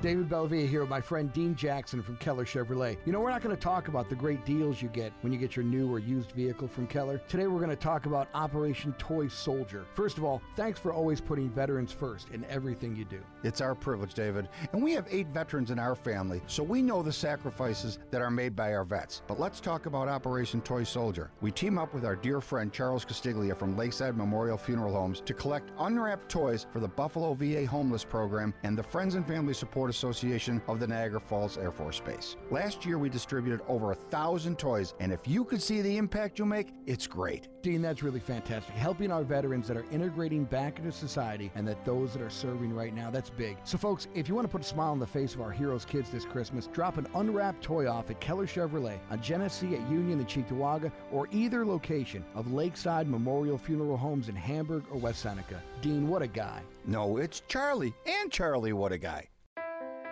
S7: David Bellavia here with my friend Dean Jackson from Keller Chevrolet. You know, we're not going to talk about the great deals you get when you get your new or used vehicle from Keller. Today, we're going to talk about Operation Toy Soldier. First of all, thanks for always putting veterans first in everything you do.
S20: It's our privilege, David. And we have eight veterans in our family, so we know the sacrifices that are made by our vets. But let's talk about Operation Toy Soldier. We team up with our dear friend Charles Castiglia from Lakeside Memorial Funeral Homes to collect unwrapped toys for the Buffalo VA Homeless Program and the Friends and Family Support Association of the Niagara Falls Air Force Base. Last year, we distributed over a thousand toys, and if you could see the impact you'll make, it's great.
S7: Dean, that's really fantastic. Helping our veterans that are integrating back into society and that those that are serving right now, that's big. So, folks, if you want to put a smile on the face of our heroes' kids this Christmas, drop an unwrapped toy off at Keller Chevrolet on Genesee at Union and Cheektowaga or either location of Lakeside Memorial Funeral Homes in Hamburg or West Seneca. Dean, what a guy.
S20: No, it's Charlie. And Charlie, what a guy.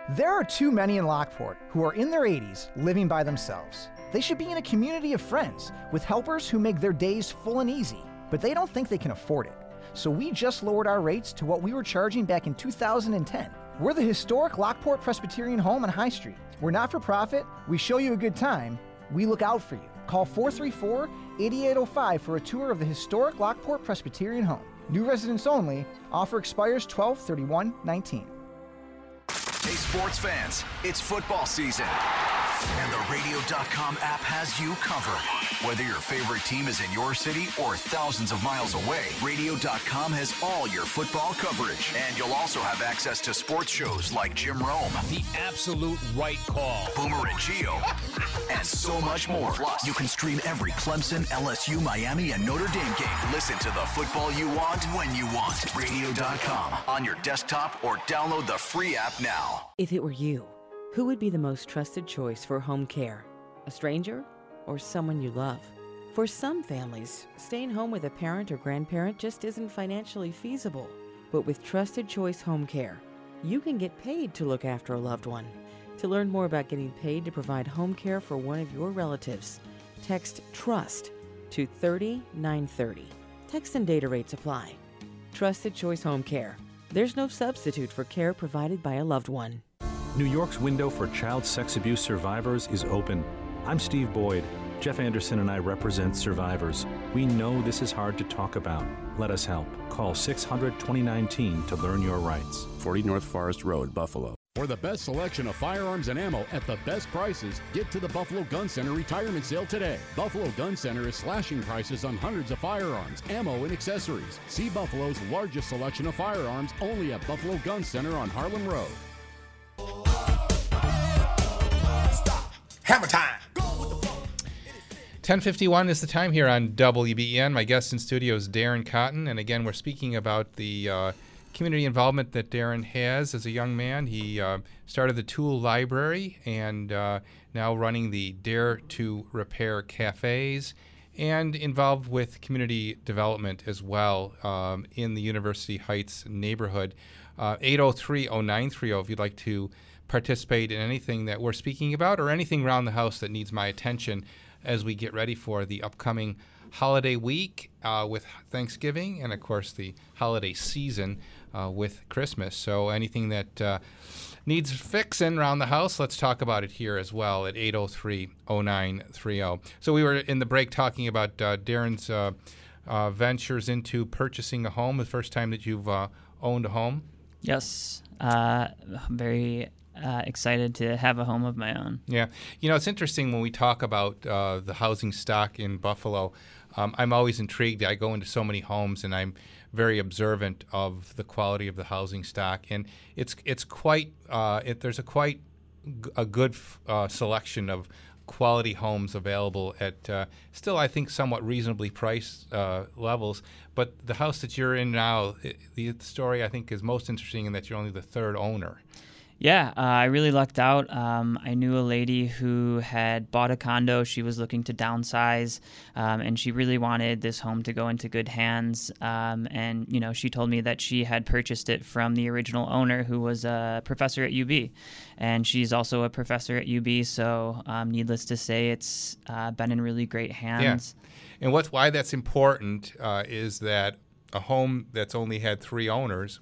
S21: There are too many in Lockport who are in their 80s living by themselves. They should be in a community of friends with helpers who make their days full and easy, but they don't think they can afford it. So we just lowered our rates to what we were charging back in 2010. We're the historic Lockport Presbyterian Home on High Street. We're not for profit, we show you a good time, we look out for you. Call 434 8805 for a tour of the historic Lockport Presbyterian Home. New residents only, offer expires 12 31 19.
S22: Hey, sports fans, it's football season.
S23: And the radio.com app has you covered. Whether your favorite team is in your city or thousands of miles away, radio.com has all your football coverage. And you'll also have access to sports shows like Jim Rome,
S24: The absolute right call.
S23: Boomer and Gio, and so much more. Plus, you can stream every Clemson, LSU, Miami, and Notre Dame game. Listen to the football you want when you want. Radio.com on your desktop or download the free app now.
S22: If it were you, who would be the most trusted choice for home care? A stranger or someone you love? For some families, staying home with a parent or grandparent just isn't financially feasible. But with Trusted Choice Home Care, you can get paid to look after a loved one. To learn more about getting paid to provide home care for one of your relatives, text TRUST to 30930. Text and data rates apply. Trusted Choice Home Care. There's no substitute for care provided by a loved one.
S25: New York's window for child sex abuse survivors is open. I'm Steve Boyd. Jeff Anderson and I represent survivors. We know this is hard to talk about. Let us help. Call 600 2019 to learn your rights.
S26: 40 North Forest Road, Buffalo.
S27: For the best selection of firearms and ammo at the best prices, get to the Buffalo Gun Center retirement sale today. Buffalo Gun Center is slashing prices on hundreds of firearms, ammo, and accessories. See Buffalo's largest selection of firearms only at Buffalo Gun Center on Harlem Road.
S24: Hammer time.
S3: 1051 is the time here on WBEN. My guest in studio is Darren Cotton. And again, we're speaking about the uh, community involvement that Darren has as a young man. He uh, started the Tool Library and uh, now running the Dare to Repair cafes and involved with community development as well um, in the University Heights neighborhood. Uh, 803-0930 if you'd like to participate in anything that we're speaking about or anything around the house that needs my attention as we get ready for the upcoming holiday week uh, with Thanksgiving and, of course, the holiday season uh, with Christmas. So anything that uh, needs fixing around the house, let's talk about it here as well at 803-0930. So we were in the break talking about uh, Darren's uh, uh, ventures into purchasing a home, the first time that you've uh, owned a home.
S6: Yes. Uh, I'm very uh, excited to have a home of my own.
S3: Yeah. You know, it's interesting when we talk about uh, the housing stock in Buffalo. Um, I'm always intrigued. I go into so many homes and I'm very observant of the quality of the housing stock. And it's, it's quite, uh, it, there's a quite a good uh, selection of quality homes available at uh, still, I think, somewhat reasonably priced uh, levels. But the house that you're in now, i the story I think is most interesting in that you're only the third owner.
S6: Yeah, uh, I really lucked out. Um, I knew a lady who had bought a condo. She was looking to downsize, um, and she really wanted this home to go into good hands. Um, and you know, she told me that she had purchased it from the original owner, who was a professor at UB, and she's also a professor at UB. So, um, needless to say, it's uh, been in really great hands.
S3: Yeah. And what's why that's important uh, is that a home that's only had three owners,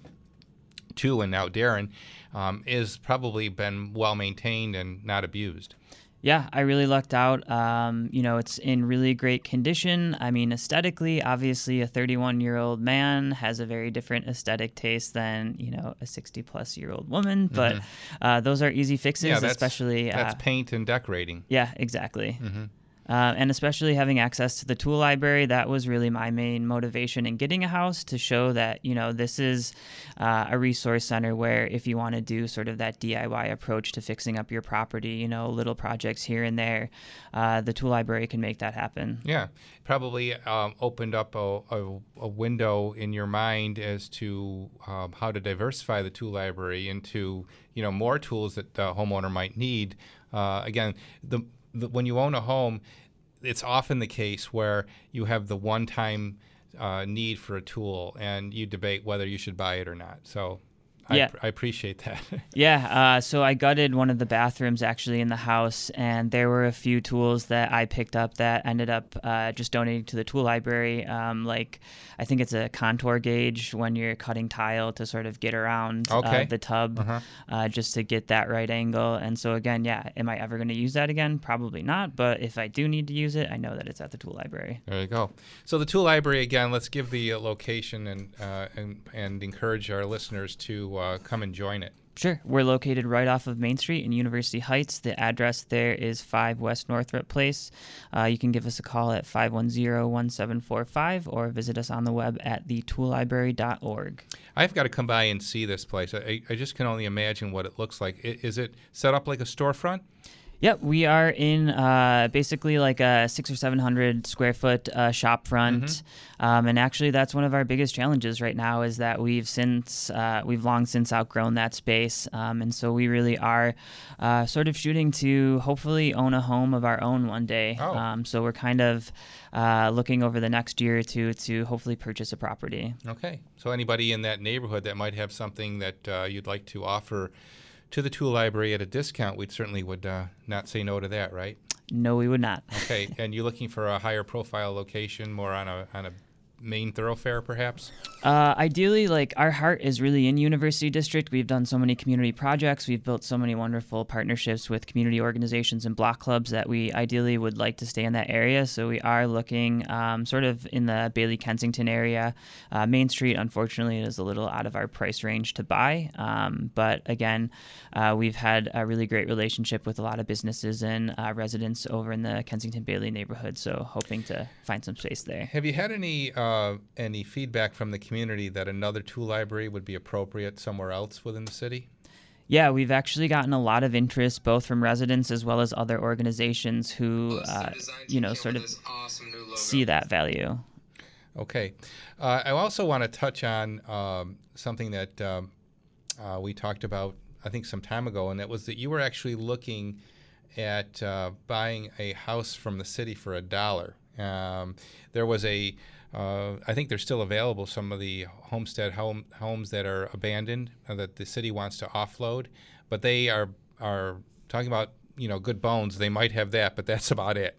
S3: two and now Darren, um, is probably been well maintained and not abused.
S6: Yeah, I really lucked out. Um, you know, it's in really great condition. I mean, aesthetically, obviously, a 31 year old man has a very different aesthetic taste than, you know, a 60 plus year old woman. But
S3: Mhm.
S6: uh, those are easy fixes,
S3: yeah, that's,
S6: especially.
S3: that's
S6: uh,
S3: paint and decorating.
S6: yeah, exactly.
S3: Mhm.
S6: Uh, and especially having access to the tool library, that was really my main motivation in getting a house to show that, you know, this is uh, a resource center where if you want to do sort of that DIY approach to fixing up your property, you know, little projects here and there, uh, the tool library can make that happen.
S3: Yeah, probably um, opened up a, a, a window in your mind as to um, how to diversify the tool library into you know more tools that the homeowner might need. Uh, again, the, the when you own a home, it's often the case where you have the one-time uh, need for a tool, and you debate whether you should buy it or not. So. I,
S6: Yeah.
S3: I appreciate that. (laughs)
S6: Yeah, uh, so I gutted one of the bathrooms actually in the house, and there were a few tools that I picked up that ended up uh, just donating to the tool library. Um, like, I think it's a contour gauge when you're cutting tile to sort of get around
S3: Okay.
S6: uh, the tub,
S3: Uh-huh.
S6: uh, just to get that right angle. And so, again, yeah, am I ever going to use that again? Probably not, but if I do need to use it, I know that it's at the tool library.
S3: There you go. So the tool library again. Let's give the uh, location and uh, and and encourage our listeners to uh, come and join it?
S6: Sure. We're located right off of Main Street in University Heights. The address there is 5 West Northrup Place. Uh, you can give us a call at 510-1745 or visit us on the web at thetoollibrary.org.
S3: I've got to come by and see this place. I, I just can only imagine what it looks like. Is it set up like a storefront?
S6: Yep, we are in uh, basically like a six or seven hundred square foot uh, shop front,
S3: Mm-hmm.
S6: um, and actually that's one of our biggest challenges right now is that we've since uh, we've long since outgrown that space, um, and so we really are uh, sort of shooting to hopefully own a home of our own one day.
S3: Oh.
S6: Um, so we're kind of uh, looking over the next year or two to hopefully purchase a property.
S3: Okay. So anybody in that neighborhood that might have something that uh, you'd like to offer to the tool library at a discount, we certainly would uh, not say no to that, right?
S6: No, we would not.
S3: Okay. (laughs) and you're looking for a higher profile location, more on a on a main thoroughfare, perhaps?
S6: Uh, ideally, like our heart is really in University District. We've done so many community projects. We've built so many wonderful partnerships with community organizations and block clubs that we ideally would like to stay in that area. So we are looking um, sort of in the Bailey Kensington area. Uh, Main Street, unfortunately, is a little out of our price range to buy. Um, but again, uh, we've had a really great relationship with a lot of businesses and uh, residents over in the Kensington Bailey neighborhood. So hoping to find some space there.
S3: Have you had any uh, any feedback from the community that another tool library would be appropriate somewhere else within the city?
S6: Yeah, we've actually gotten a lot of interest both from residents as well as other organizations who, uh, you know, sort of see that value.
S3: Okay. Uh, I also want to touch on um, something that um, uh, we talked about, I think, some time ago, and that was that you were actually looking at uh, buying a house from the city for a dollar. Um, there was a, uh, I think they're still available, some of the homestead home, homes that are abandoned uh, that the city wants to offload, but they are, are talking about, you know, good bones. They might have that, but that's (laughs) about it.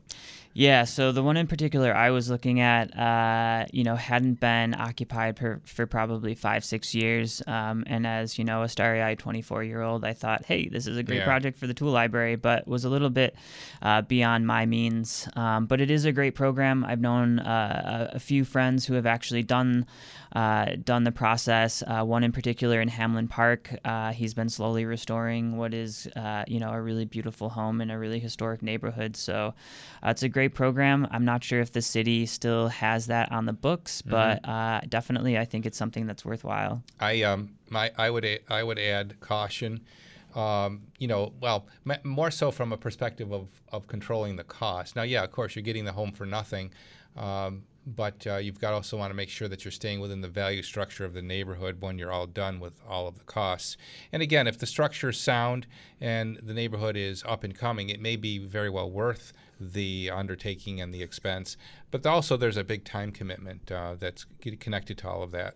S6: Yeah, so the one in particular I was looking at, uh, you know, hadn't been occupied per, for probably five, six years. Um, and as, you know, a starry eyed 24 year old, I thought, hey, this is a great
S28: Yeah.
S6: project for the tool library, but was a little bit uh, beyond my means. Um, but it is a great program. I've known uh, a, a few friends who have actually done. Uh, done the process. Uh, one in particular in Hamlin Park, uh, he's been slowly restoring what is, uh, you know, a really beautiful home in a really historic neighborhood. So uh, it's a great program. I'm not sure if the city still has that on the books, but uh, definitely I think it's something that's worthwhile.
S3: I um my I would a- I would add caution. Um, you know, well, m- more so from a perspective of, of controlling the cost. Now, yeah, of course, you're getting the home for nothing, um, but uh, you've got also want to make sure that you're staying within the value structure of the neighborhood when you're all done with all of the costs. And again, if the structure is sound and the neighborhood is up and coming, it may be very well worth the undertaking and the expense. But also, there's a big time commitment uh, that's connected to all of that.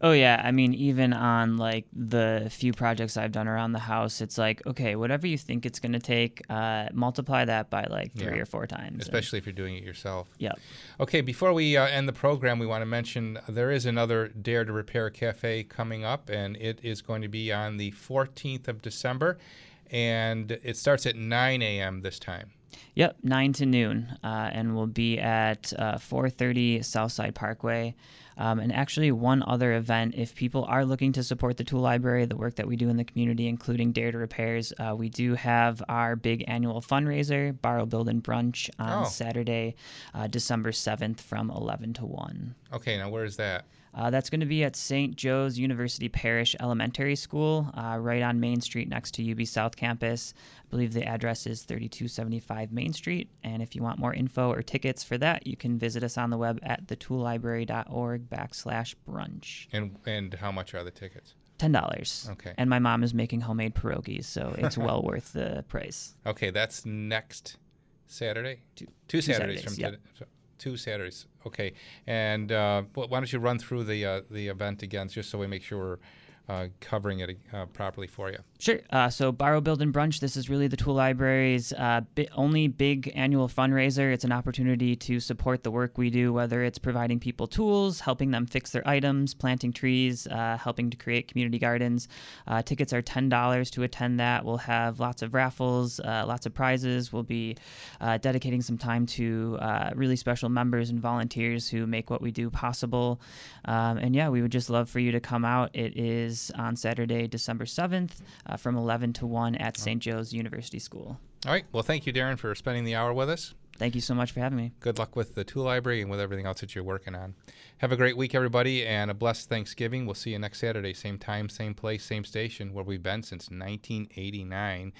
S6: Oh yeah, I mean even on like the few projects I've done around the house, it's like okay, whatever you think it's going to take, uh, multiply that by like three
S3: Yeah.
S6: or four times.
S3: especially if you're doing it yourself.
S6: Yep.
S3: Okay, before we uh, end the program, we want to mention there is another Dare to Repair Cafe coming up, and it is going to be on the 14th of December, and it starts at 9 a.m. this time.
S6: Yep, nine to noon, uh, and we'll be at uh, 430 Southside Parkway. Um, and actually, one other event, if people are looking to support the Tool Library, the work that we do in the community, including Dare to Repairs, uh, we do have our big annual fundraiser, Borrow, Build, and Brunch, on
S3: Oh.
S6: Saturday, uh, December 7th from 11 to 1.
S3: Okay, now where is that?
S6: Uh, that's going to be at St. Joe's University Parish Elementary School, uh, right on Main Street next to UB South Campus. I believe the address is 3275 Main Street. And if you want more info or tickets for that, you can visit us on the web at thetoollibrary.org backslash brunch.
S3: And and how much are the tickets?
S6: Ten dollars.
S3: Okay.
S6: And my mom is making homemade pierogies, so it's well (laughs) worth the price.
S3: Okay, that's next Saturday. Two,
S6: two
S3: Saturdays,
S6: Saturdays,
S3: from
S6: yep.
S3: today. so- Two Saturdays. Okay, and uh, why don't you run through the uh, the event again, just so we make sure uh, covering it uh, properly for you.
S6: Sure. Uh, so Borrow, Build, and Brunch. This is really the Tool Library's uh, bi- only big annual fundraiser. It's an opportunity to support the work we do, whether it's providing people tools, helping them fix their items, planting trees, uh, helping to create community gardens. Uh, tickets are ten dollars to attend that. We'll have lots of raffles, lots of prizes. We'll be dedicating some time to really special members and volunteers who make what we do possible. Um, and yeah, we would just love for you to come out. It is is on Saturday, December 7th uh, from 11 to 1 at St. Joe's University School.
S3: All right. Well, thank you, Darren, for spending the hour with us.
S6: Thank you so much for having me.
S3: Good luck with the tool library and with everything else that you're working on. Have a great week, everybody, and a blessed Thanksgiving. We'll see you next Saturday, same time, same place, same station, where we've been since 1989.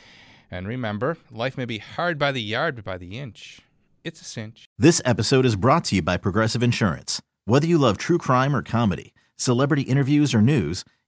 S3: And remember, life may be hard by the yard, but by the inch, it's a cinch.
S1: This episode is brought to you by Progressive Insurance. Whether you love true crime or comedy, celebrity interviews or news,